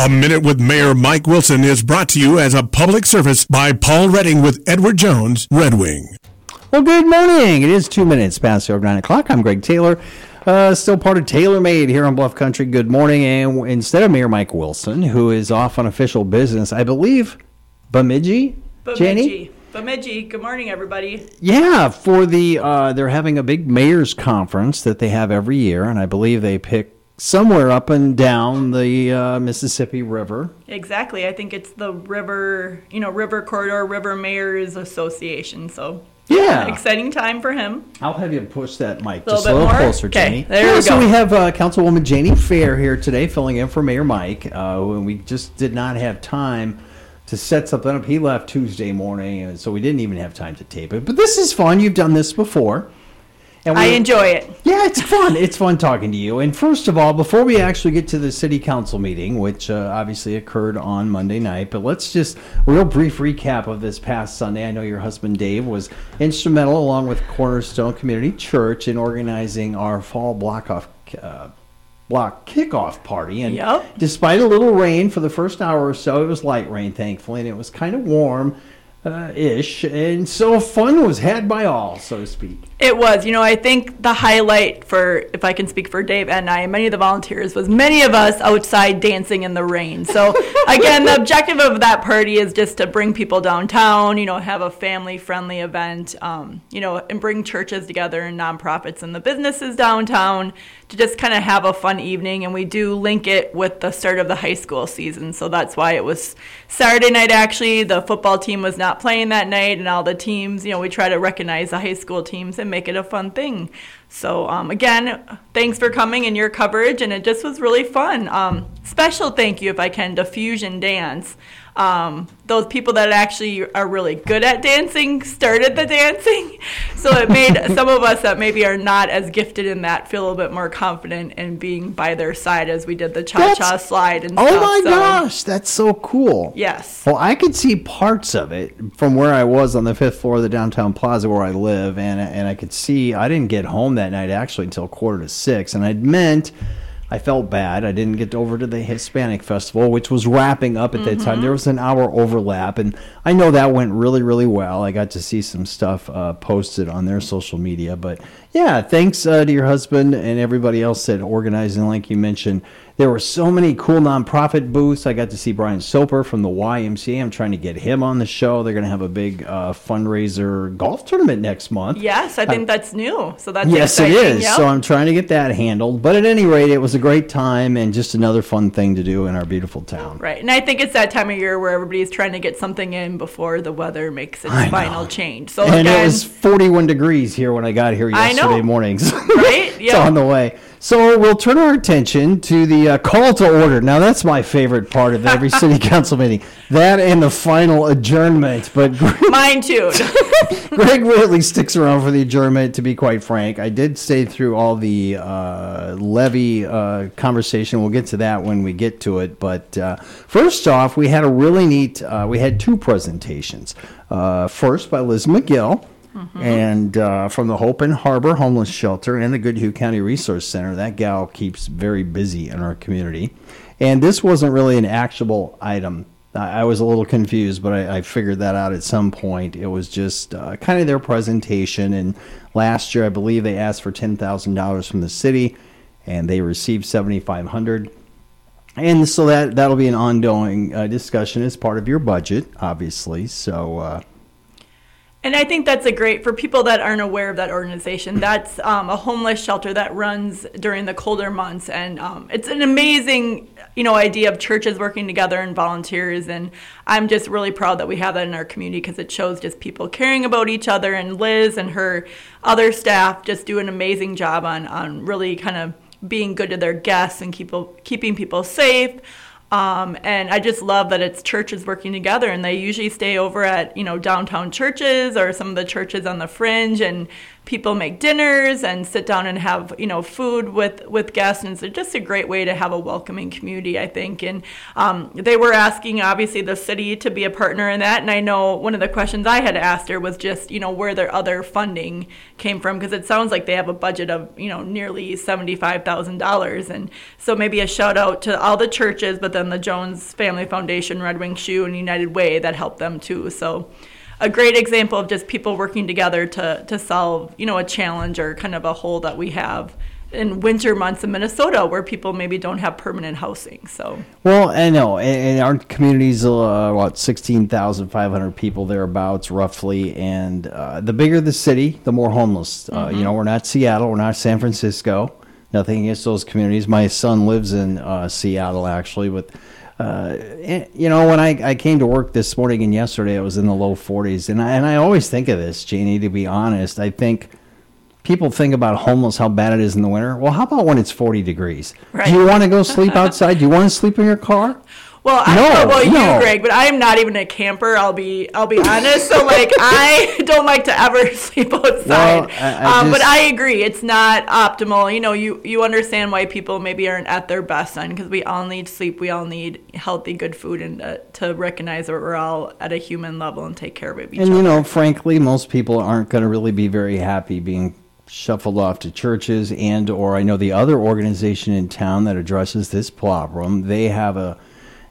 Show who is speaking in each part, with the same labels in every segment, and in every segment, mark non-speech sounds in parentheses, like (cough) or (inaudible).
Speaker 1: A Minute with Mayor Mike Wilson is brought to you as a public service by Paul Redding with Edward Jones, Red Wing.
Speaker 2: Well, good morning. It is two minutes past the hour nine o'clock. I'm Greg Taylor, uh, still part of Taylor Made here on Bluff Country. Good morning. And instead of Mayor Mike Wilson, who is off on official business, I believe Bemidji, Jenny?
Speaker 3: Bemidji. Bemidji. Good morning, everybody.
Speaker 2: Yeah, for the uh, they're having a big mayor's conference that they have every year, and I believe they pick somewhere up and down the uh, Mississippi River.
Speaker 3: Exactly. I think it's the River, you know, River Corridor River Mayors Association. So
Speaker 2: Yeah.
Speaker 3: exciting time for him.
Speaker 2: I'll have you push that mic
Speaker 3: Little
Speaker 2: just a little
Speaker 3: more?
Speaker 2: closer,
Speaker 3: Okay,
Speaker 2: Jenny.
Speaker 3: there
Speaker 2: yeah,
Speaker 3: we
Speaker 2: So
Speaker 3: go.
Speaker 2: we have uh, Councilwoman Janie Farrar here today, filling in for Mayor Mike. Uh, when we just did not have time to set something up. He left Tuesday morning, and so we didn't even have time to tape it. But this is fun. You've done this before. And
Speaker 3: I
Speaker 2: we-
Speaker 3: enjoy it.
Speaker 2: yeah, it's fun. It's fun talking to you. And first of all, before we actually get to the city council meeting, which uh, obviously occurred on Monday night, but let's just a real brief recap of this past Sunday. I know your husband Dave was instrumental, along with Cornerstone Community Church, in organizing our fall block off. Uh, Block kickoff party, and
Speaker 3: Yep.
Speaker 2: despite a little rain for the first hour or so, it was light rain, thankfully, and it was kind of warm, uh, ish, and so fun was had by all, so to speak.
Speaker 3: It was, you know, I think the highlight for, if I can speak for Dave and I, and many of the volunteers, was many of us outside dancing in the rain. So, (laughs) again, the objective of that party is just to bring people downtown, you know, have a family friendly event, um, you know, and bring churches together and nonprofits and the businesses downtown to just kind of have a fun evening. And we do link it with the start of the high school season. So that's why it was Saturday night, actually. The football team was not playing that night, and all the teams, you know, we try to recognize the high school teams and make it a fun thing. So, um, again, thanks for coming and your coverage, and it just was really fun. Um, special thank you, if I can, to Fusion Dance. Um, those people that actually are really good at dancing started the dancing. So it made (laughs) some of us that maybe are not as gifted in that feel a little bit more confident in being by their side as we did the cha cha slide and
Speaker 2: Oh
Speaker 3: stuff.
Speaker 2: my
Speaker 3: So,
Speaker 2: gosh, that's so cool.
Speaker 3: Yes.
Speaker 2: Well, I could see parts of it from where I was on the fifth floor of the downtown plaza where I live, and and I could see I didn't get home that night actually until quarter to six, and I'd meant I felt bad. I didn't get over to the Hispanic festival, which was wrapping up at that time. There was an hour overlap, and I know that went really, really well. I got to see some stuff uh, posted on their social media, but yeah, thanks uh, to your husband and everybody else that organized. And like you mentioned, there were so many cool nonprofit booths. I got to see Brian Soper from the YMCA. I'm trying to get him on the show. They're going to have a big uh, fundraiser golf tournament next month.
Speaker 3: Yes, I think that's new. So that's
Speaker 2: Yes, it
Speaker 3: exciting.
Speaker 2: is.
Speaker 3: Yep.
Speaker 2: So I'm trying to get that handled. But at any rate, it was a great time and just another fun thing to do in our beautiful town.
Speaker 3: Right, and I think it's that time of year where everybody's trying to get something in before the weather makes its final change. So
Speaker 2: And
Speaker 3: again,
Speaker 2: it was 41 degrees here when I got here
Speaker 3: know.
Speaker 2: Yesterday mornings. (laughs)
Speaker 3: right?
Speaker 2: it's on the way. So we'll turn our attention to the uh, call to order. Now that's my favorite part of every city (laughs) council meeting. That and the final adjournment. But (laughs)
Speaker 3: Mine too.
Speaker 2: Greg Whitley sticks around for the adjournment. To be quite frank, I did stay through all the uh, levy uh, conversation. We'll get to that when we get to it. But uh, first off, we had a really neat. Uh, we had two presentations. Uh, first by Liz Magill. And uh, from the Hope and Harbor Homeless Shelter and the Goodhue County Resource Center, that gal keeps very busy in our community. And this wasn't really an actionable item. I I was a little confused, but I, I figured that out at some point. It was just uh, kind of their presentation. And last year, I believe they asked for ten thousand dollars from the city, and they received seventy five hundred. And so that that'll be an ongoing uh, discussion as part of your budget, obviously. So uh,
Speaker 3: And I think that's a great for people that aren't aware of that organization. That's um, a homeless shelter that runs during the colder months, and um, it's an amazing, you know, idea of churches working together and volunteers. And I'm just really proud that we have that in our community because it shows just people caring about each other. And Liz and her other staff just do an amazing job on on really kind of being good to their guests and keep, keeping people safe. Um, and I just love that it's churches working together, and they usually stay over at you know downtown churches or some of the churches on the fringe, and people make dinners and sit down and have you know food with with guests. And it's just a great way to have a welcoming community i think. And um, they were asking obviously the city to be a partner in that. And i know one of the questions i had asked her was just you know where their other funding came from. Because it sounds like they have a budget of you know nearly $75000 and so maybe a shout out to all the churches but then the jones family foundation red wing shoe and united way that helped them too. So a great example of just people working together to to solve you know a challenge or kind of a hole that we have in winter months in Minnesota where people maybe don't have permanent housing. So
Speaker 2: well, I know, and, our community's uh, what sixteen thousand five hundred people thereabouts roughly, and uh, the bigger the city, the more homeless. Uh, mm-hmm. You know, we're not Seattle, we're not San Francisco. Nothing against those communities. My son lives in uh, Seattle actually, but uh, you know, when I, I came to work this morning and yesterday, it was in the low 40s. And I, and I always think of this, Jeannie, to be honest. I think people think about homeless, how bad it is in the winter. Well, how about when it's 40 degrees? Right. Do you want to go sleep (laughs) outside? Do you want to sleep in your car?
Speaker 3: Well, I don't know about no. you, Greg, but I am not even a camper. I'll be I'll be honest. So like (laughs) I don't like to ever (laughs) sleep outside. Well, I, I um, just, but I agree, it's not optimal. You know, you you understand why people maybe aren't at their best then because we all need sleep. We all need healthy, good food, and uh, to recognize that we're all at a human level and take care of it.
Speaker 2: and other. you know, frankly, most people aren't going to really be very happy being shuffled off to churches and or I know the other organization in town that addresses this problem. They have a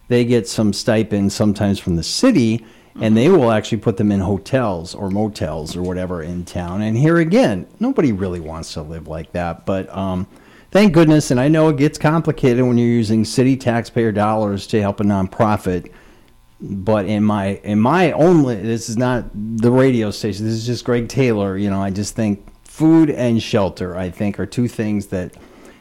Speaker 2: they get some stipend sometimes from the city and they will actually put them in hotels or motels or whatever in town. And here again, nobody really wants to live like that. But um, thank goodness, and I know it gets complicated when you're using city taxpayer dollars to help a nonprofit. But in my in my only this is not the radio station. This is just Greg Taylor. You know, I just think food and shelter. I think are two things that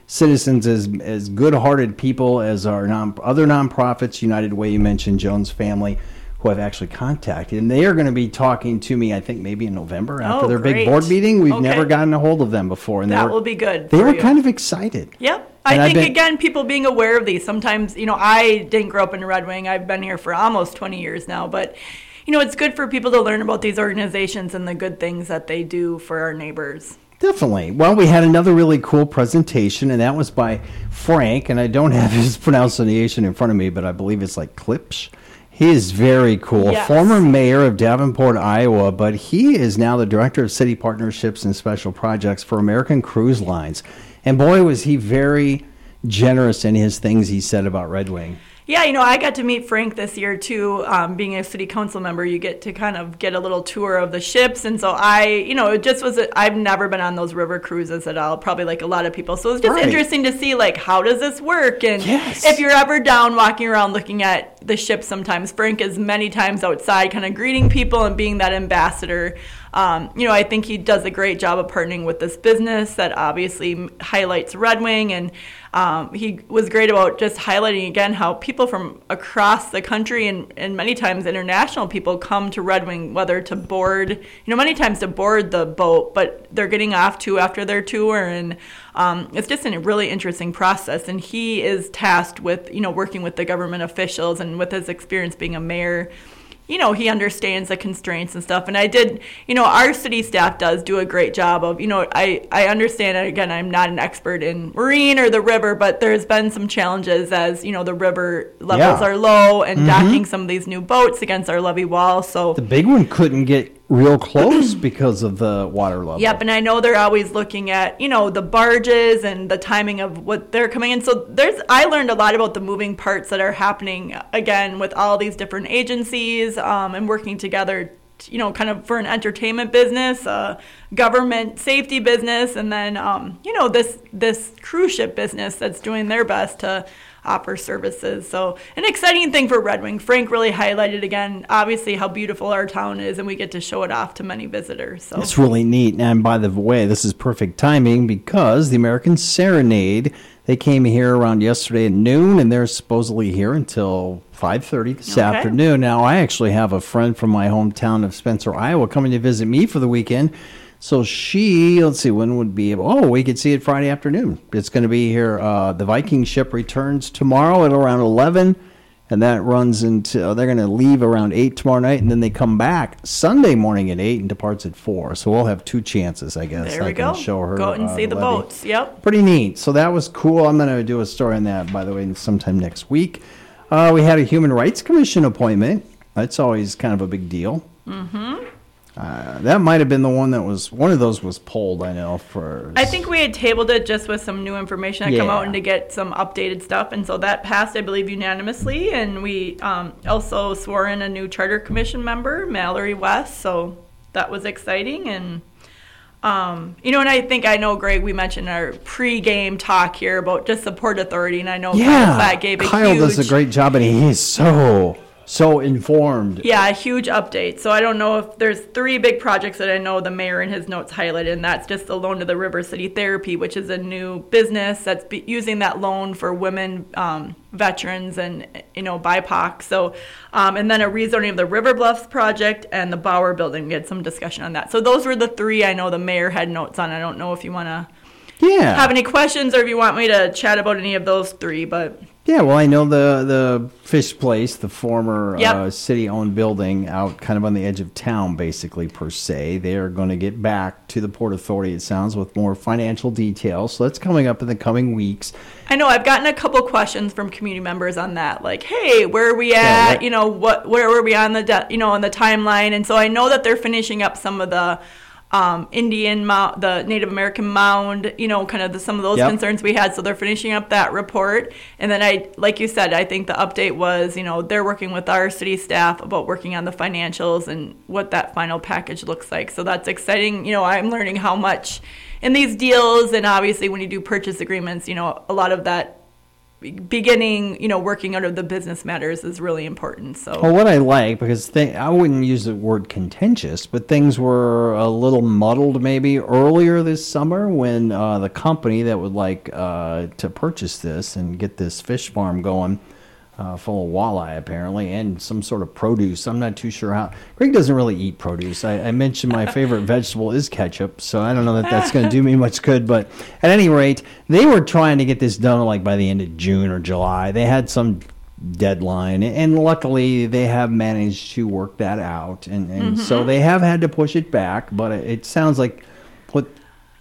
Speaker 2: citizens as as good-hearted people as our non, other nonprofits, United Way, you mentioned Jones Family, who I've actually contacted, and they are going to be talking to me. I think maybe in November after oh, their great. big board meeting. We've okay. never gotten a hold of them before,
Speaker 3: and that were, will be good.
Speaker 2: They were you. kind of excited.
Speaker 3: Yep. I think been, again, people being aware of these. Sometimes, you know, I didn't grow up in Red Wing. I've been here for almost 20 years now, but you know, it's good for people to learn about these organizations and the good things that they do for our neighbors.
Speaker 2: Definitely. Well, we had another really cool presentation, and that was by Frank, and I don't have (laughs) his pronunciation in front of me, but I believe it's like Klipsch. He is very cool. Yes. Former mayor of Davenport, Iowa, but he is now the director of city partnerships and special projects for American Cruise Lines. And boy, was he very generous in his things he said about Red Wing.
Speaker 3: Yeah, you know, I got to meet Frank this year too. Um, being a city council member, you get to kind of get a little tour of the ships, and so I, you know, it just was. i have never been on those river cruises at all. Probably like a lot of people. So it's just right. interesting to see like how does this work, and yes. if you're ever down walking around looking at the ship, sometimes Frank is many times outside, kind of greeting people and being that ambassador. Um, you know, I think he does a great job of partnering with this business that obviously highlights Red Wing and um, he was great about just highlighting again how people from across the country and, and many times international people come to Red Wing, whether to board, you know, many times to board the boat, but they're getting off too after their tour. And um, it's just a really interesting process. And he is tasked with, you know, working with the government officials and with his experience being a mayor you know, he understands the constraints and stuff. And I did, you know, our city staff does do a great job of, you know, I, I understand, again, I'm not an expert in marine or the river, but there's been some challenges as, you know, the river levels yeah. are low and mm-hmm. docking some of these new boats against our levee wall. So
Speaker 2: the big one couldn't get real (clears throat) close because of the water level.
Speaker 3: Yep, and I know they're always looking at you know the barges and the timing of what they're coming in. So there's I learned a lot about the moving parts that are happening again with all these different agencies um, and working together. You know, kind of for an entertainment business, a government safety business, and then um, you know this this cruise ship business that's doing their best to offer services. So, an exciting thing for Red Wing. Frank really highlighted again, obviously, how beautiful our town is, and we get to show it off to many visitors. So,
Speaker 2: it's really neat. And by the way, this is perfect timing because the American Serenade. They came here around yesterday at noon, and they're supposedly here until 5:30 this okay. afternoon. Now, I actually have a friend from my hometown of Spencer, Iowa, coming to visit me for the weekend. So she, let's see, when would be? Oh, we could see it Friday afternoon. It's going to be here. Uh, the Viking ship returns tomorrow at around eleven, and that runs until they're going to leave around eight tomorrow night, and then they come back Sunday morning at eight and departs at four. So we'll have two chances, I guess.
Speaker 3: There
Speaker 2: I
Speaker 3: we
Speaker 2: can
Speaker 3: go.
Speaker 2: Show her.
Speaker 3: Go out and
Speaker 2: uh,
Speaker 3: see the
Speaker 2: levee.
Speaker 3: boats. Yep.
Speaker 2: Pretty neat. So that was cool. I'm going to do a story on that, by the way, sometime next week. Uh, we had a Human Rights Commission appointment. That's always kind of a big deal. Mm-hmm. Uh, that might have been the one that was one of those was pulled. I know for.
Speaker 3: I think we had tabled it just with some new information to come out and to get some updated stuff, and so that passed, I believe, unanimously. And we um, also swore in a new charter commission member, Mallory West. So that was exciting, and um, you know, and I think I know, Greg. We mentioned our pre-game talk here about just support authority, and I know Kyle
Speaker 2: yeah,
Speaker 3: Klatt gave a
Speaker 2: Kyle
Speaker 3: huge,
Speaker 2: does a great job, and he's so so informed.
Speaker 3: Yeah, a huge update. So I don't know if there's three big projects that I know the mayor in his notes highlighted, and that's just the loan to the River City Therapy, which is a new business that's be using that loan for women, um, veterans, and you know BIPOC. So, um, and then a rezoning of the River Bluffs project and the Bauer Building. We had some discussion on that. So those were the three I know the mayor had notes on. I don't know if you want to
Speaker 2: Yeah.
Speaker 3: have any questions or if you want me to chat about any of those three, but
Speaker 2: Yeah, well, I know the the fish place, the former
Speaker 3: Yep.
Speaker 2: uh, city-owned building out kind of on the edge of town, basically per se. They are going to get back to the port authority. It sounds with more financial details. So that's coming up in the coming weeks.
Speaker 3: I know I've gotten a couple questions from community members on that, like, "Hey, where are we
Speaker 2: Yeah,
Speaker 3: at?
Speaker 2: what-
Speaker 3: you know, what where were we on the de- you know on the timeline?" And so I know that they're finishing up some of the um, Indian mound, the Native American mound, you know, kind of the, some of those
Speaker 2: Yep.
Speaker 3: concerns we had. So they're finishing up that report, and then I, like you said, I think the update was, you know, they're working with our city staff about working on the financials and what that final package looks like. So that's exciting. You know, I'm learning how much in these deals, and obviously when you do purchase agreements, you know, a lot of that beginning, you know, working out of the business matters is really important. So.
Speaker 2: Well, what I like because th- I wouldn't use the word contentious, but things were a little muddled maybe earlier this summer when uh, the company that would like uh, to purchase this and get this fish farm going. Uh, full of walleye apparently and some sort of produce. I'm not too sure how. Greg doesn't really eat produce. I, I mentioned my favorite (laughs) vegetable is ketchup, so I don't know that that's going to do me much good. But at any rate, they were trying to get this done like by the end of June or July. They had some deadline and luckily they have managed to work that out and, and so they have had to push it back but it, it sounds like what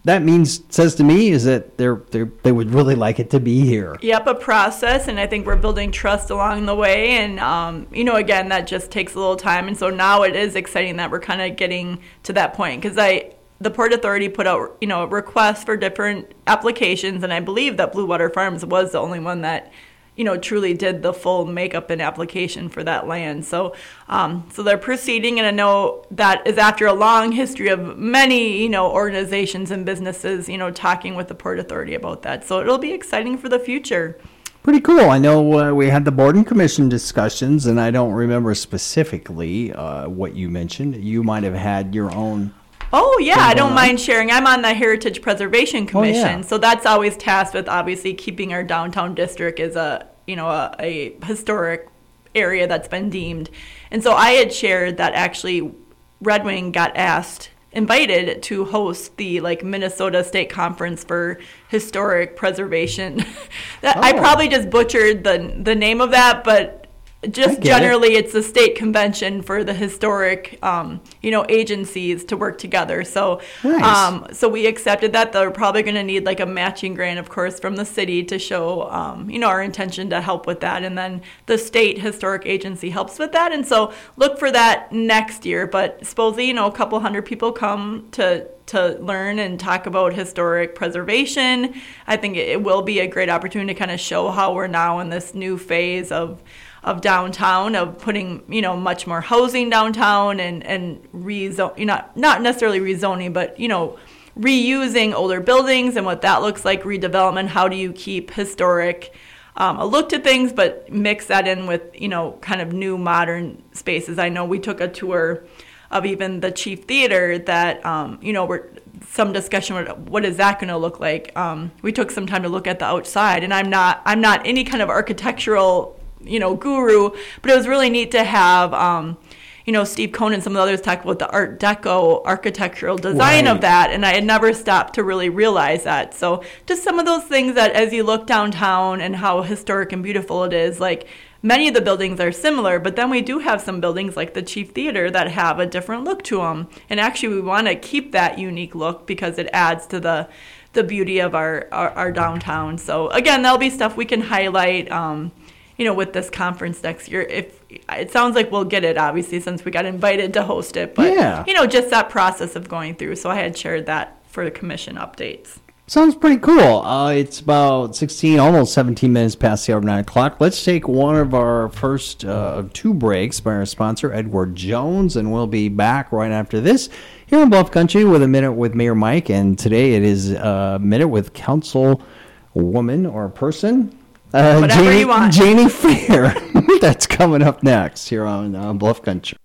Speaker 2: that means says to me is that they're, they're they would really like it to be here
Speaker 3: Yep, a process, and I think we're building trust along the way. And um, you know, again, that just takes a little time. And so now it is exciting that we're kind of getting to that point because I, the Port Authority put out, you know, requests for different applications, and I believe that Blue Water Farms was the only one that, you know, truly did the full makeup and application for that land. So, um, so they're proceeding, and I know that is after a long history of many, you know, organizations and businesses, you know, talking with the Port Authority about that. So it'll be exciting for the future.
Speaker 2: pretty cool i know uh, we had the board and commission discussions and i don't remember specifically uh, what you mentioned you might have had your own
Speaker 3: Oh yeah, I don't
Speaker 2: on?
Speaker 3: mind sharing. I'm on the Heritage Preservation
Speaker 2: Oh, yeah.
Speaker 3: Commission, so that's always tasked with obviously keeping our downtown district as a you know a, a historic area that's been deemed. And so I had shared that actually Red Wing got asked invited to host the like Minnesota State Conference for Historic Preservation. (laughs) that, I
Speaker 2: Oh.
Speaker 3: probably just butchered the the name of that, but
Speaker 2: I
Speaker 3: just
Speaker 2: get it.
Speaker 3: generally it's a state convention for the historic um, you know agencies to work together so
Speaker 2: Nice.
Speaker 3: um, so we accepted that they're probably going to need like a matching grant of course from the city to show um, you know our intention to help with that and then the state historic agency helps with that and so look for that next year but supposedly you know a couple hundred people come to to learn and talk about historic preservation. I think it will be a great opportunity to kind of show how we're now in this new phase of of downtown of putting you know much more housing downtown and and rezone not not necessarily rezoning but you know reusing older buildings and what that looks like redevelopment how do you keep historic um, a look to things but mix that in with you know kind of new modern spaces. I know we took a tour of even the chief theater that um, you know we're some discussion what is that going to look like? Um, we took some time to look at the outside and i'm not i'm not any kind of architectural you know guru but it was really neat to have um, you know, Steve Cohn and some of the others talk about the Art Deco architectural design
Speaker 2: Right.
Speaker 3: of that, and I had never stopped to really realize that. So just some of those things that as you look downtown and how historic and beautiful it is, like many of the buildings are similar, but then we do have some buildings like the Chief Theater that have a different look to them. And actually, we want to keep that unique look because it adds to the the beauty of our, our, our downtown. So again, there'll be stuff we can highlight. Um, you know, with this conference next year, if it sounds like we'll get it, obviously, since we got invited to host it. But
Speaker 2: Yeah.
Speaker 3: you know, just that process of going through. So I had shared that for the commission updates.
Speaker 2: Sounds pretty cool. Uh, it's about 16, almost 17 minutes past the hour of 9 o'clock. Let's take one of our first uh, two breaks by our sponsor, Edward Jones, and we'll be back right after this here in Bluff Country with a minute with Mayor Mike. And today it is a minute with council woman or person. Uh,
Speaker 3: Whatever
Speaker 2: Janie,
Speaker 3: you want.
Speaker 2: Janie Farrar. (laughs) That's coming up next here on uh, Bluff Country.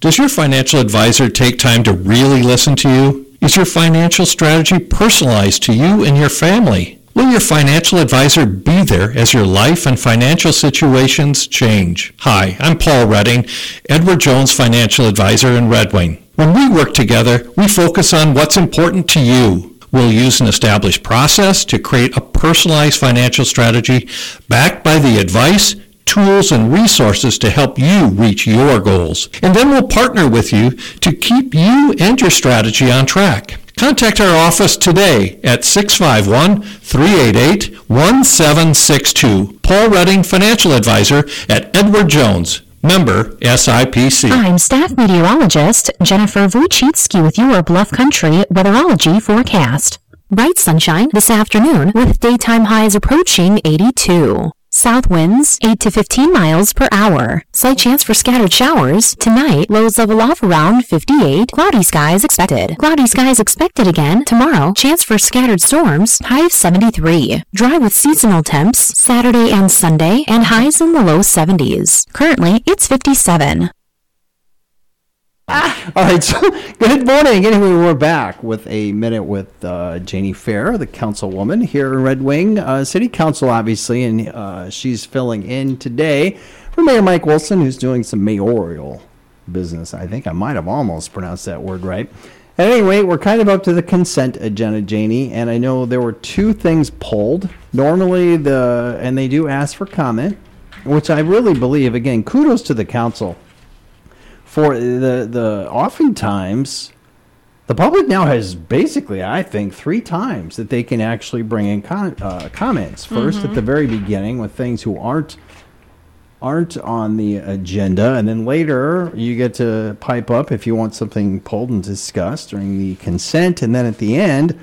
Speaker 4: Does your financial advisor take time to really listen to you? Is your financial strategy personalized to you and your family? Will your financial advisor be there as your life and financial situations change? Hi, I'm Paul Redding, Edward Jones Financial Advisor in Red Wing. When we work together, we focus on what's important to you. We'll use an established process to create a personalized financial strategy backed by the advice, tools, and resources to help you reach your goals. And then we'll partner with you to keep you and your strategy on track. Contact our office today at 651-388-1762. Paul Redding, Financial Advisor at Edward Jones, member SIPC.
Speaker 5: I'm staff meteorologist Jennifer Wojcicki with your Bluff Country weatherology forecast. Bright sunshine this afternoon with daytime highs approaching 82. South winds 8 to 15 miles per hour. Slight chance for scattered showers. Tonight, lows level off around 58. Cloudy skies expected. Cloudy skies expected again tomorrow. Chance for scattered storms. High of 73. Dry with seasonal temps Saturday and Sunday and highs in the low 70s. Currently, it's 57. (laughs)
Speaker 2: All right, so (laughs) good morning. Anyway, we're back with a minute with uh, Janie Farrar, the councilwoman here in Red Wing uh, City Council, obviously, and uh, she's filling in today for Mayor Mike Wilson, who's doing some mayoral business. I think I might have almost pronounced that word right. At any rate, we're kind of up to the consent agenda, Janie, and I know there were two things pulled. Normally, the and they do ask for comment, which I really believe. Again, kudos to the council for the the oftentimes the public now has basically i think three times that they can actually bring in con- uh, comments. 1st at the very beginning with things who aren't aren't on the agenda and then later you get to pipe up if you want something pulled and discussed during the consent and then at the end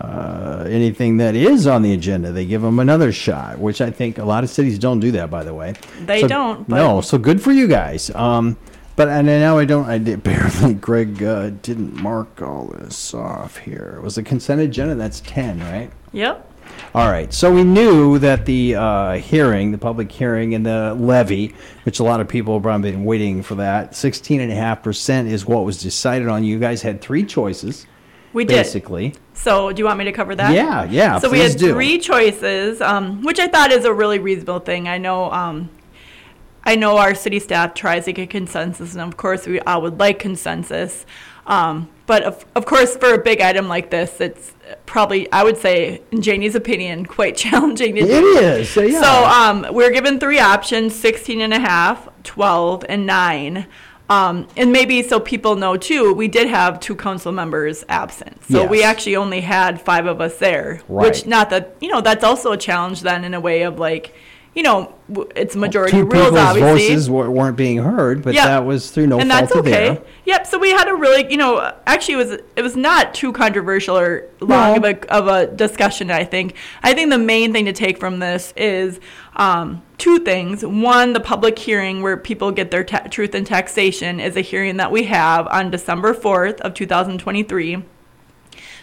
Speaker 2: uh, anything that is on the agenda they give them another shot which i think a lot of cities don't do that by the way.
Speaker 3: They
Speaker 2: So-
Speaker 3: don't, but-
Speaker 2: no so good for you guys. Um, but and now I don't. I did, (laughs) apparently Greg uh, didn't mark all this off here. It was a consent agenda. That's ten, right?
Speaker 3: Yep.
Speaker 2: All right. So we knew that the uh, hearing, the public hearing, and the levy, which a lot of people have probably been waiting for that, sixteen and a half percent is what was decided on. You guys had three choices,
Speaker 3: We did.
Speaker 2: basically.
Speaker 3: So, do you want me to cover that?
Speaker 2: Yeah, yeah,
Speaker 3: So we had
Speaker 2: do.
Speaker 3: three choices, um, which I thought is a really reasonable thing. I know, um, I know our city staff tries to get consensus, and of course, we all would like consensus. Um, but of, of course, for a big item like this, it's probably, I would say, in Janie's opinion, (laughs) quite challenging to
Speaker 2: It is. So, yeah.
Speaker 3: So um, we're given three options 16 and a half, 12, and 9. Um, and maybe so people know too, we did have two council members absent. So we actually only had five of us there.
Speaker 2: Right.
Speaker 3: Which, not that, you know, that's also a challenge then in a way of like, you know, it's majority
Speaker 2: Two
Speaker 3: rules,
Speaker 2: people's
Speaker 3: obviously
Speaker 2: voices weren't being heard, but
Speaker 3: Yeah.
Speaker 2: that was through no
Speaker 3: and
Speaker 2: fault
Speaker 3: that's
Speaker 2: of
Speaker 3: okay.
Speaker 2: their.
Speaker 3: Yep. So we had a really, you know, actually it was it was not too controversial or long
Speaker 2: No.
Speaker 3: of a of a discussion. I think. I think the main thing to take from this is um, two things. One, the public hearing where people get their ta- truth in taxation is a hearing that we have on December fourth of two thousand twenty three.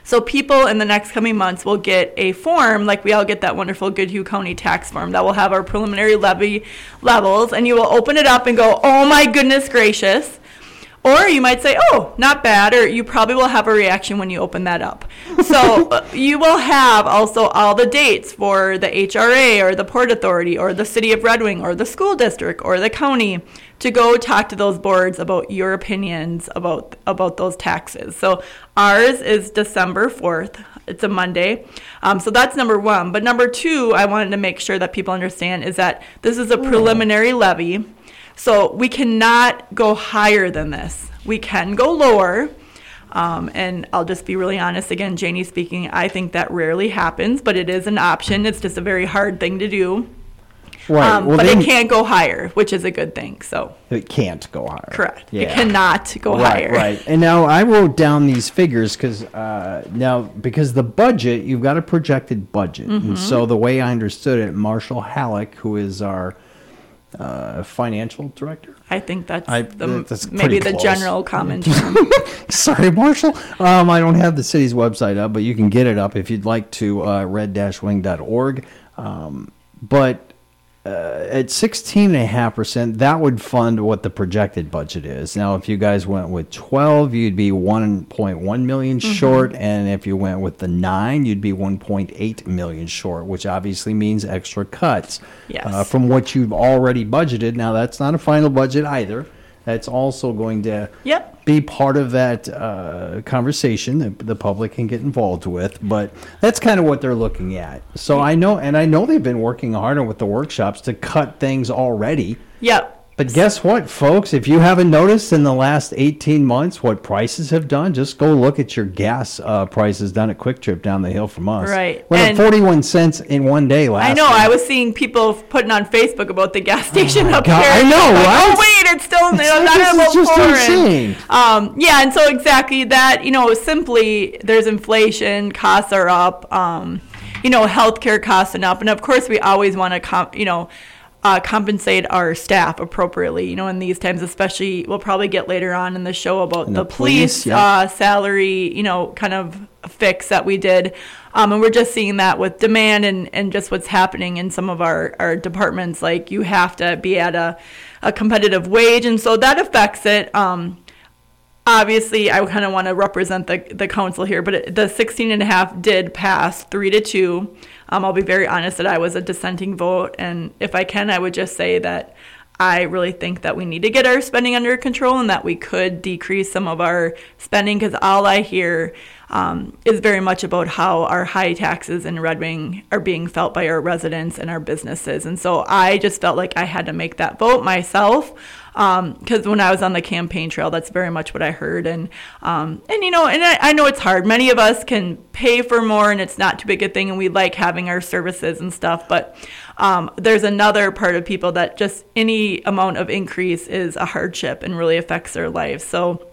Speaker 3: So people in the next coming months will get a form, like we all get that wonderful Goodhue County tax form that will have our preliminary levy levels, and you will open it up and go, "Oh my goodness gracious!" Or you might say, oh, not bad, or you probably will have a reaction when you open that up. So (laughs) uh, you will have also all the dates for the HRA or the Port Authority or the City of Red Wing or the school district or the county to go talk to those boards about your opinions about about those taxes. So ours is December 4th. It's a Monday. Um, so that's number one. But number two, I wanted to make sure that people understand is that this is a preliminary levy. So we cannot go higher than this. We can go lower. Um, and I'll just be really honest again, Janie speaking, I think that rarely happens, but it is an option. It's just a very hard thing to do.
Speaker 2: Right.
Speaker 3: Um,
Speaker 2: well,
Speaker 3: but
Speaker 2: then
Speaker 3: it can't go higher, which is a good thing. So,
Speaker 2: it can't go higher.
Speaker 3: correct. It cannot go
Speaker 2: right,
Speaker 3: higher.
Speaker 2: Right. And now I wrote down these figures because uh, now because the budget you've got a projected budget,
Speaker 3: Mm-hmm.
Speaker 2: and so the way I understood it, Marshall Hallock, who is our uh, financial director.
Speaker 3: I think that's,
Speaker 2: I-
Speaker 3: the,
Speaker 2: that's
Speaker 3: maybe the general common (laughs) term.
Speaker 2: Sorry, Marshall. Um, I don't have the city's website up, but you can get it up if you'd like to. Uh, red-wing.org. Um, but uh, at 16.5%, that would fund what the projected budget is. Now, if you guys went with 12, you'd be 1.1 million
Speaker 3: Mm-hmm.
Speaker 2: short, and if you went with the 9, you'd be 1.8 million short, which obviously means extra cuts
Speaker 3: Yes.
Speaker 2: uh, from what you've already budgeted. Now, that's not a final budget either. That's also going to
Speaker 3: Yep.
Speaker 2: Be part of that uh, conversation that the public can get involved with. But that's kind of what they're looking at. So I know, and I know they've been working harder with the workshops to cut things already.
Speaker 3: yep.
Speaker 2: But guess what, folks? If you haven't noticed in the last 18 months what prices have done, just go look at your gas uh, prices down at Kwik Trip down the hill from us.
Speaker 3: Right.
Speaker 2: Went
Speaker 3: And-
Speaker 2: up 41 cents in one day last
Speaker 3: I know.
Speaker 2: week.
Speaker 3: I was seeing people putting on Facebook about the gas station up
Speaker 2: God,
Speaker 3: here.
Speaker 2: I know,
Speaker 3: Like,
Speaker 2: right?
Speaker 3: Oh wait, it's still
Speaker 2: This
Speaker 3: not
Speaker 2: is just
Speaker 3: foreign.
Speaker 2: insane.
Speaker 3: Um, yeah, and so exactly that. You know, simply there's inflation, costs are up. Um, you know, healthcare costs are up, and of course we always want to, com- you know. Uh, compensate our staff appropriately, you know, in these times, especially. We'll probably get later on in the show about the,
Speaker 2: the police,
Speaker 3: police,
Speaker 2: yeah.
Speaker 3: uh, salary, you know, kind of fix that we did. Um, and we're just seeing that with demand and, and just what's happening in some of our, our departments. Like you have to be at a, a competitive wage. And so that affects it. Um, obviously, I kind of want to represent the, the council here, but it, the 16 and a half did pass three to two. Um, I'll be very honest that I was a dissenting vote. And if I can, I would just say that I really think that we need to get our spending under control and that we could decrease some of our spending because all I hear um, is very much about how our high taxes in Red Wing are being felt by our residents and our businesses. And so I just felt like I had to make that vote myself because when I was on the campaign trail, that's very much what I heard. And um, and you know, and I, I know it's hard. Many of us can pay for more, and it's not too big a thing, and we like having our services and stuff. But um, there's another part of people that just any amount of increase is a hardship and really affects their lives. So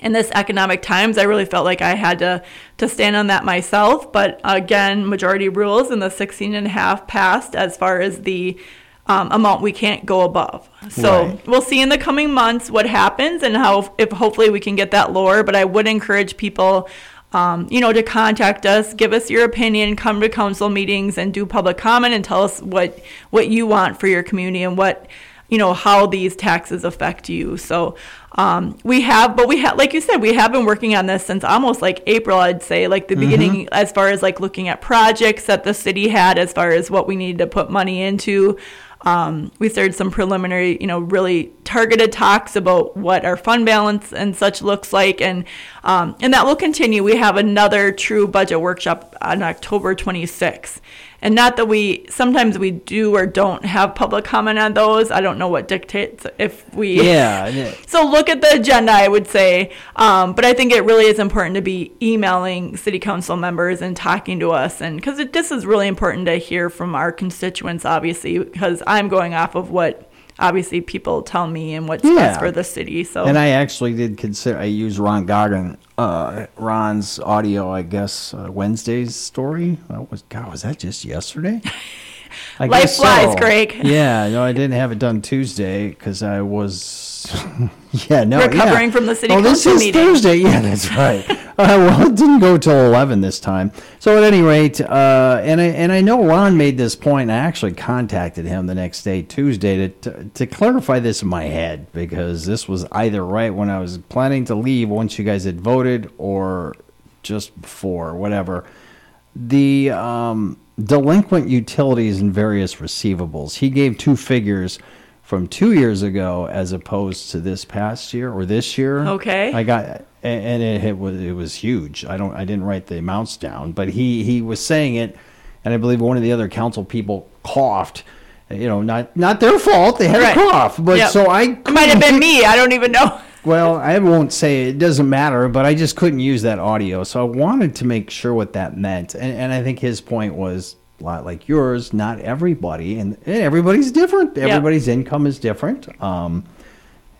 Speaker 3: in this economic times, I really felt like I had to to stand on that myself. But again, majority rules and the 16 and a half passed as far as the um, amount we can't go above. So
Speaker 2: Right.
Speaker 3: we'll see in the coming months what happens and how if hopefully we can get that lower. But I would encourage people. Um, you know, to contact us, give us your opinion, come to council meetings and do public comment and tell us what what you want for your community and what you know how these taxes affect you. So um, we have, but we have, like you said, we have been working on this since almost like April. I'd say like the beginning, as far as like looking at projects that the city had, as far as what we needed to put money into. Um, we started some preliminary, you know, really targeted talks about what our fund balance and such looks like, and um, and that will continue. We have another true budget workshop on October 26th, and not that we sometimes we do or don't have public comment on those. I don't know what dictates if we
Speaker 2: Yeah. (laughs) yeah.
Speaker 3: so look at the agenda, I would say. Um, but I think it really is important to be emailing city council members and talking to us, and because this is really important to hear from our constituents, obviously, because I'm going off of what obviously people tell me and what's
Speaker 2: Yeah.
Speaker 3: best for the city. So
Speaker 2: And I actually did consider. I used Ron Goggin, uh, Ron's audio. I guess uh, Wednesday's story. That was God. Was that just yesterday? (laughs) I
Speaker 3: Life flies, Greg. (laughs)
Speaker 2: Yeah, no, I didn't have it done Tuesday because I was (laughs) Yeah, no,
Speaker 3: Recovering
Speaker 2: yeah.
Speaker 3: from the city
Speaker 2: oh, this is
Speaker 3: meeting.
Speaker 2: Thursday. Yeah, that's (laughs) right. uh, well, it didn't go till eleven this time. So at any rate, uh, and I and I know Ron made this point. I actually contacted him the next day, Tuesday, to, to to clarify this in my head because this was either right when I was planning to leave once you guys had voted, or just before, whatever. The um, delinquent utilities and various receivables. He gave two figures from two years ago as opposed to this past year or this year.
Speaker 3: Okay.
Speaker 2: I got and it, it was it was huge. I don't I didn't write the amounts down, but he he was saying it, and I believe one of the other council people coughed. You know, not not their fault. They had
Speaker 3: Right.
Speaker 2: a cough, but
Speaker 3: Yep.
Speaker 2: so I
Speaker 3: might have been me. I don't even know.
Speaker 2: Well, I won't say it doesn't matter, but I just couldn't use that audio. So I wanted to make sure what that meant. And, and I think his point was a lot like yours. Not everybody, and, and everybody's different. Everybody's income is different. Um,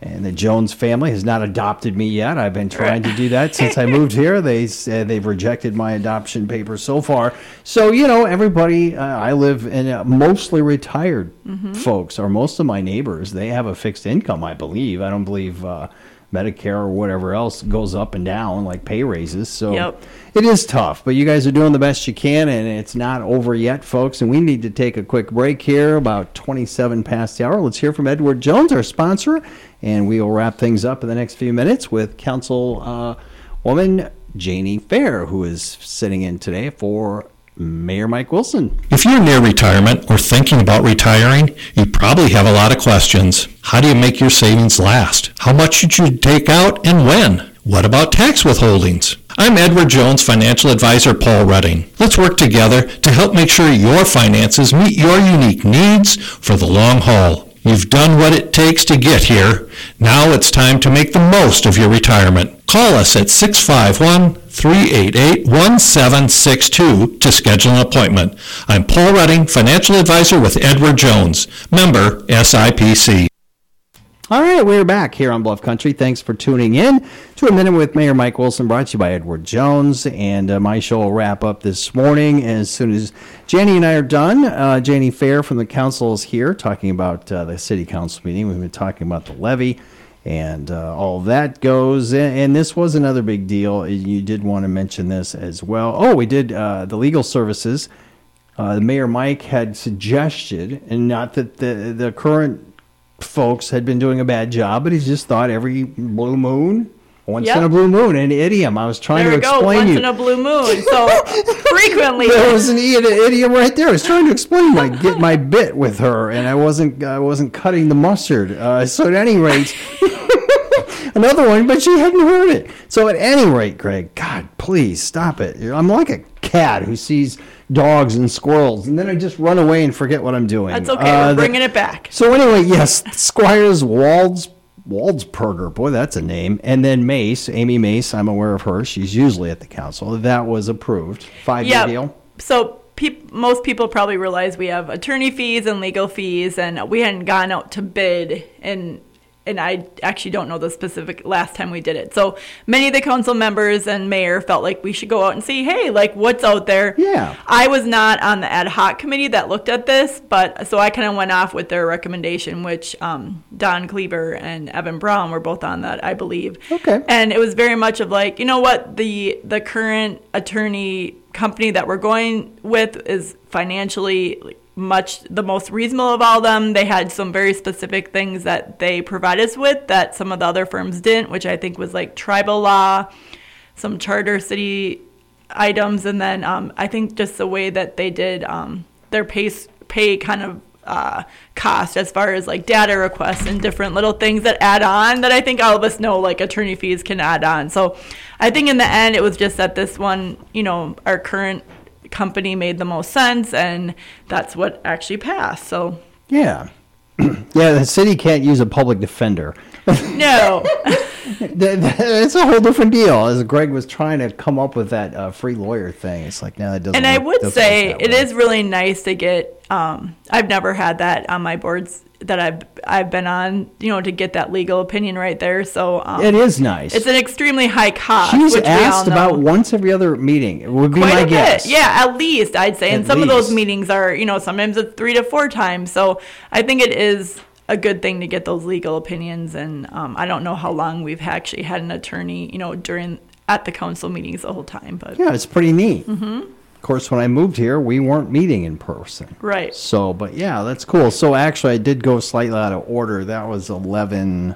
Speaker 2: and the Jones family has not adopted me yet. I've been trying to do that since I moved (laughs) here. They said they've rejected my adoption papers so far. So you know, everybody. Uh, I live in a mostly retired folks, or most of my neighbors. They have a fixed income, I believe. I don't believe uh, Medicare or whatever else goes up and down like pay raises. So
Speaker 3: Yep.
Speaker 2: it is tough, but you guys are doing the best you can, and it's not over yet, folks. And we need to take a quick break here, about 27 past the hour. Let's hear from Edward Jones, our sponsor, and we will wrap things up in the next few minutes with Council uh, Woman Janie Farrar, who is sitting in today for Mayor Mike Wilson.
Speaker 4: If you're near retirement or thinking about retiring, you probably have a lot of questions. How do you make your savings last? How much should you take out and when? What about tax withholdings? I'm Edward Jones financial advisor Paul Redding. Let's work together to help make sure your finances meet your unique needs for the long haul. You've done what it takes to get here. Now it's time to make the most of your retirement. Call us at 651-388-1762 to schedule an appointment. I'm Paul Redding, financial advisor with Edward Jones, member SIPC.
Speaker 2: All right, we're back here on Bluff Country. Thanks for tuning in to a minute with Mayor Mike Wilson, brought to you by Edward Jones. And uh, my show will wrap up this morning as soon as Janie and I are done. Uh, Janie Farrar from the council is here talking about uh, the city council meeting. We've been talking about the levy and uh, all that goes. And, and this was another big deal. You did want to mention this as well. Oh, we did uh, the legal services. Uh, Mayor Mike had suggested, and not that the the current folks had been doing a bad job, but he just thought every blue moon, once
Speaker 3: Yep.
Speaker 2: in a blue moon, an idiom. I was trying
Speaker 3: There
Speaker 2: to
Speaker 3: we go.
Speaker 2: explain
Speaker 3: Once
Speaker 2: you.
Speaker 3: in a blue moon. So (laughs) frequently.
Speaker 2: there was an idiom right there. I was trying to explain my get my bit with her, and I wasn't I wasn't cutting the mustard. Uh, so at any rate, (laughs) another one, but she hadn't heard it. So at any rate, Greg, God, please stop it. I'm like a cat who sees dogs and squirrels, and then I just run away and forget what I'm doing.
Speaker 3: That's okay.
Speaker 2: Uh,
Speaker 3: We're bringing it back.
Speaker 2: so anyway, yes, Squires Walds Waldspurger, boy, that's a name, and then Mace, Amy Mace. I'm aware of her. She's usually at the council. That was approved. Five year deal.
Speaker 3: So peop, most people probably realize we have attorney fees and legal fees, and we hadn't gone out to bid, and and I actually don't know the specific last time we did it. So many of the council members and mayor felt like we should go out and see, hey, like what's out there.
Speaker 2: Yeah.
Speaker 3: I was not on the ad hoc committee that looked at this, but so I kind of went off with their recommendation, which um, Don Cleaver and Evan Brown were both on that, I believe.
Speaker 2: Okay.
Speaker 3: And it was very much of like, you know what, the the current attorney company that we're going with is financially much the most reasonable of all them. They had some very specific things that they provide us with that some of the other firms didn't, which I think was like tribal law, some charter city items, and then um, I think just the way that they did um, their pay pay kind of uh, cost as far as like data requests and different little things that add on that I think all of us know like attorney fees can add on. So I think in the end it was just that this one, you know, our current company made the most sense and that's what actually passed. So
Speaker 2: Yeah. (clears throat) yeah, the city can't use a public defender.
Speaker 3: no. (laughs) (laughs)
Speaker 2: It's a whole different deal. As Greg was trying to come up with that uh, free lawyer thing, it's like, no, that doesn't.
Speaker 3: and I would say
Speaker 2: work
Speaker 3: it
Speaker 2: way.
Speaker 3: is really nice to get. Um, I've never had that on my boards that I've I've been on. You know, to get that legal opinion right there. So um,
Speaker 2: It is nice.
Speaker 3: It's an extremely high cost.
Speaker 2: She's asked about once every other meeting. It would be
Speaker 3: Quite
Speaker 2: my guess.
Speaker 3: bit. Yeah, at least I'd say. And
Speaker 2: At
Speaker 3: some of those meetings are, you know, sometimes it's three to four times. So I think it is a good thing to get those legal opinions. And um, I don't know how long we've actually had an attorney, you know, during at the council meetings the whole time. But
Speaker 2: Yeah, it's pretty neat. Mm-hmm. Of course, when I moved here, we weren't meeting in person.
Speaker 3: right,
Speaker 2: So, but yeah, that's cool. So actually, I did go slightly out of order. That was 11.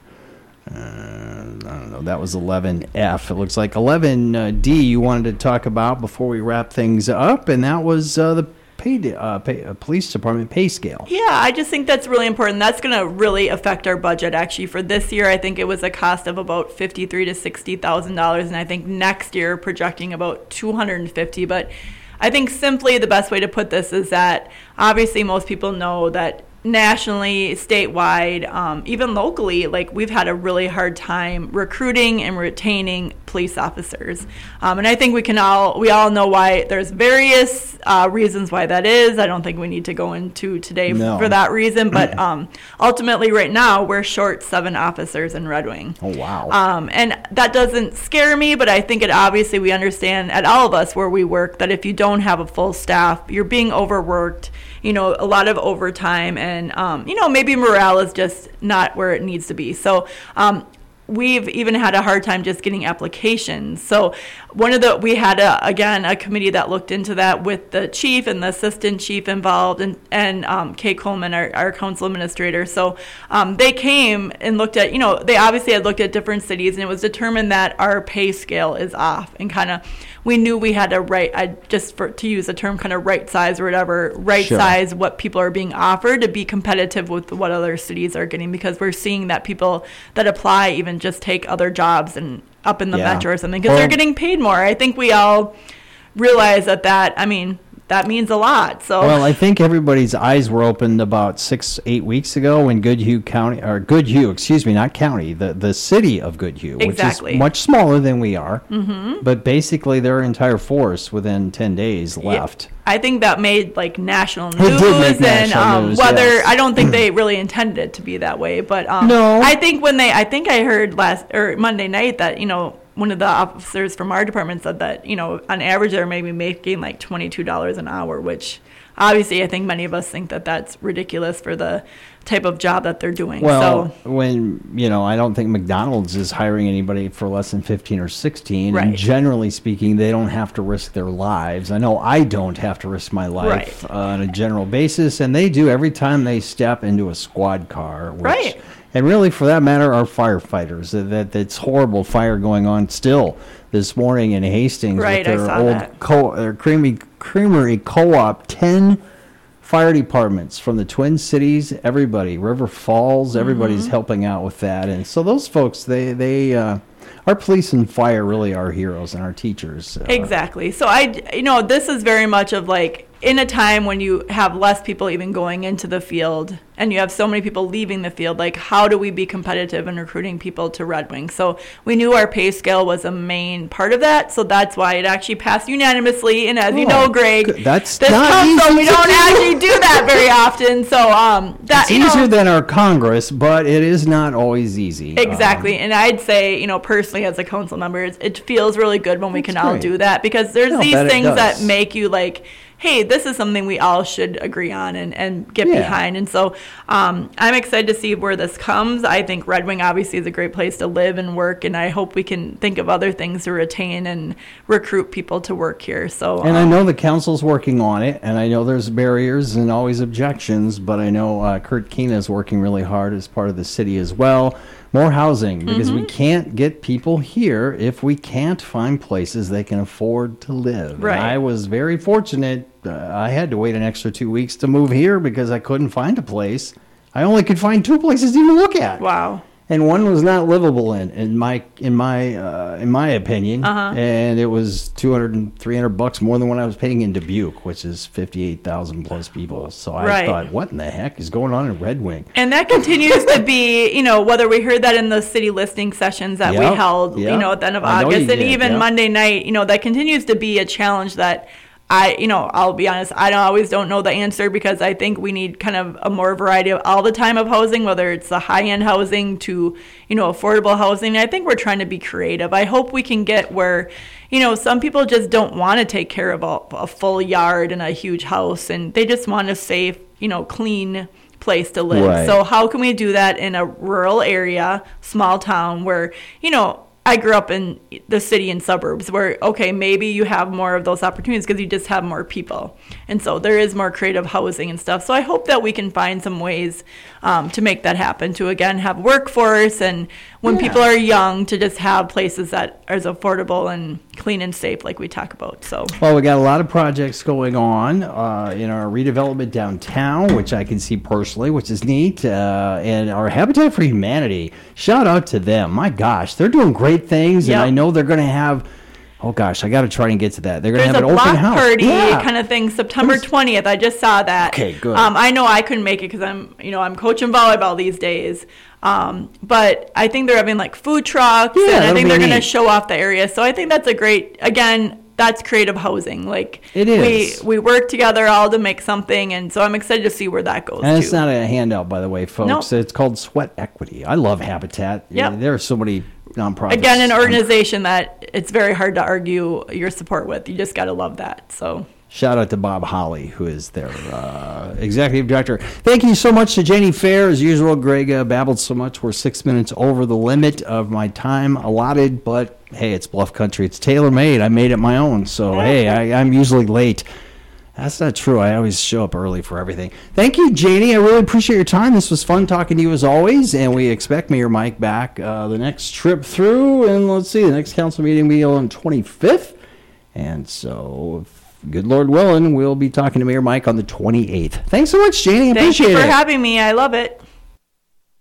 Speaker 2: Uh, I don't know. That was 11F. It looks like 11D you wanted to talk about before we wrap things up, and that was uh, the pay, uh, pay, uh, police department pay scale.
Speaker 3: Yeah, I just think that's really important. That's going to really affect our budget. Actually, for this year, I think it was a cost of about fifty-three to sixty thousand dollars, and I think next year projecting about two hundred and fifty. But I think simply the best way to put this is that obviously most people know that nationally, statewide, um, even locally, like we've had a really hard time recruiting and retaining police officers. Um, and I think we can all we all know why. There's various uh, reasons why that is. I don't think we need to go into today
Speaker 2: No.
Speaker 3: for that reason, but (clears throat) um, ultimately, right now we're short seven officers in Red Wing.
Speaker 2: Oh, wow.
Speaker 3: Um, and that doesn't scare me, but I think it obviously we understand at all of us where we work that if you don't have a full staff, you're being overworked. You know, a lot of overtime, and um, you know maybe morale is just not where it needs to be. So. Um, We've even had a hard time just getting applications. So, one of the we had a, again a committee that looked into that with the chief and the assistant chief involved, and and um, Kay Kuhlmann, our, our council administrator. So, um, they came and looked at you know they obviously had looked at different cities, and it was determined that our pay scale is off, and kind of we knew we had to right I just for to use a term kind of right size or whatever right
Speaker 2: Sure.
Speaker 3: size what people are being offered to be competitive with what other cities are getting because we're seeing that people that apply even just take other jobs and up in the
Speaker 2: Yeah.
Speaker 3: metro or something because
Speaker 2: Well-
Speaker 3: they're getting paid more. I think we all realize that that I mean that means a lot. So
Speaker 2: Well, I think everybody's eyes were opened about six, eight weeks ago when Goodhue County, or Goodhue, excuse me, not county, the, the city of Goodhue,
Speaker 3: Exactly.
Speaker 2: which is much smaller than we are. Mm-hmm. But basically, their entire force within 10 days left.
Speaker 3: I think that made like national news, and
Speaker 2: national
Speaker 3: um,
Speaker 2: news,
Speaker 3: whether
Speaker 2: yes.
Speaker 3: I don't think (clears throat) they really intended it to be that way, but um,
Speaker 2: No.
Speaker 3: I think when they, I think I heard last or Monday night that you know one of the officers from our department said that you know on average they're maybe making like twenty two dollars an hour, which obviously I think many of us think that that's ridiculous for the type of job that they're doing.
Speaker 2: Well,
Speaker 3: so
Speaker 2: when, you know, I don't think McDonald's is hiring anybody for less than 15 or 16.
Speaker 3: Right.
Speaker 2: And generally speaking, they don't have to risk their lives. I know I don't have to risk my life
Speaker 3: Right.
Speaker 2: uh, on a general basis, and they do every time they step into a squad car. Which,
Speaker 3: Right.
Speaker 2: And really, for that matter, our firefighters. That, that That's horrible fire going on still this morning in Hastings
Speaker 3: Right,
Speaker 2: with their old co- their creamy creamery co-op. 10 fire departments from the Twin Cities, everybody, River Falls, everybody's
Speaker 3: Mm-hmm.
Speaker 2: helping out with that. And so those folks, they they uh, our police and fire really are heroes and our teachers. Uh,
Speaker 3: Exactly. So I, you know, this is very much of like in a time when you have less people even going into the field and you have so many people leaving the field, like how do we be competitive in recruiting people to Red Wing? So we knew our pay scale was a main part of that. So that's why it actually passed unanimously. And as you
Speaker 2: Oh,
Speaker 3: know, Greg.
Speaker 2: That's
Speaker 3: this
Speaker 2: not
Speaker 3: council,
Speaker 2: easy
Speaker 3: we don't
Speaker 2: do.
Speaker 3: actually do that very (laughs) often. So um, that
Speaker 2: It's
Speaker 3: know,
Speaker 2: easier than our Congress, but it is not always easy.
Speaker 3: Exactly. and I'd say, you know, personally as a council member, it feels really good when we can all do that because there's
Speaker 2: No,
Speaker 3: these things that make you like, hey, this is something we all should agree on and, and get
Speaker 2: Yeah.
Speaker 3: behind. And so um, I'm excited to see where this comes. I think Red Wing obviously is a great place to live and work, and I hope we can think of other things to retain and recruit people to work here. So
Speaker 2: And I
Speaker 3: um,
Speaker 2: know the council's working on it, and I know there's barriers and always objections, but I know uh, Kurt Keena is working really hard as part of the city as well. More housing, because
Speaker 3: Mm-hmm.
Speaker 2: we can't get people here if we can't find places they can afford to live. And
Speaker 3: Right.
Speaker 2: I was very fortunate. Uh, I had to wait an extra two weeks to move here because I couldn't find a place. I only could find two places to even look at
Speaker 3: wow.
Speaker 2: And one was not livable in in my in my uh, in my opinion
Speaker 3: Uh-huh.
Speaker 2: and it was 200 and 300 bucks more than what I was paying in Dubuque which is 58,000 plus people so I
Speaker 3: Right.
Speaker 2: thought what in the heck is going on in Red Wing
Speaker 3: And that continues to be, you know, whether we heard that in the city listing sessions that we
Speaker 2: Yep,
Speaker 3: held, you know, at the end of
Speaker 2: I
Speaker 3: August, and
Speaker 2: did,
Speaker 3: even
Speaker 2: yep.
Speaker 3: Monday night, you know, that continues to be a challenge that I, you know, I'll be honest, I don't always don't know the answer because I think we need kind of a more variety of all the time of housing, whether it's the high end housing to, you know, affordable housing. I think we're trying to be creative. I hope we can get where, you know, some people just don't want to take care of a, a full yard and a huge house and they just want a safe, you know, clean place to live.
Speaker 2: Right.
Speaker 3: So how can we do that in a rural area, small town where, you know, I grew up in the city and suburbs where, okay, maybe you have more of those opportunities because you just have more people. And so there is more creative housing and stuff. So I hope that we can find some ways um, to make that happen, to again have workforce and when
Speaker 2: Yeah.
Speaker 3: people are young to just have places that are as affordable and clean and safe like we talk about. So
Speaker 2: Well, we got a lot of projects going on uh, in our redevelopment downtown, which I can see personally, which is neat. Uh, and our Habitat for Humanity, shout out to them. My gosh, they're doing great things, and I know they're going to have. Oh gosh, I got to try and get to that. They're going to have an open house.
Speaker 3: party
Speaker 2: Yeah.
Speaker 3: kind of thing, September 20th. I just saw that.
Speaker 2: Okay, good.
Speaker 3: Um, I know I couldn't make it because I'm, you know, I'm coaching volleyball these days. Um, but I think they're having like food trucks,
Speaker 2: Yeah,
Speaker 3: and I think they're going to show off the area. So I think that's a great. Again, that's creative housing. Like
Speaker 2: It is.
Speaker 3: We we work together all to make something, and so I'm excited to see where that goes.
Speaker 2: And it's not a handout, by the way, folks.
Speaker 3: Nope.
Speaker 2: It's called Sweat Equity. I love Habitat.
Speaker 3: Yeah,
Speaker 2: There are so many nonprofits.
Speaker 3: Again, an organization that it's very hard to argue your support with. You just got to love that. So.
Speaker 2: Shout out to Bob Holly, who is their uh, executive director. Thank you so much to Janie Farrar. As usual, Greg uh, babbled so much. We're six minutes over the limit of my time allotted, but hey, it's Bluff Country. It's tailor made. I made it my own. So, hey, I, I'm usually late. That's not true. I always show up early for everything. Thank you, Janie. I really appreciate your time. This was fun talking to you as always, and we expect Mayor Mike back uh, the next trip through. And let's see, the next council meeting will be on 25th. And so, good Lord willing, we'll be talking to Mayor Mike on the 28th. Thanks so much, Janie. I
Speaker 3: Thank
Speaker 2: appreciate
Speaker 3: you for
Speaker 2: it.
Speaker 3: having me. I love it.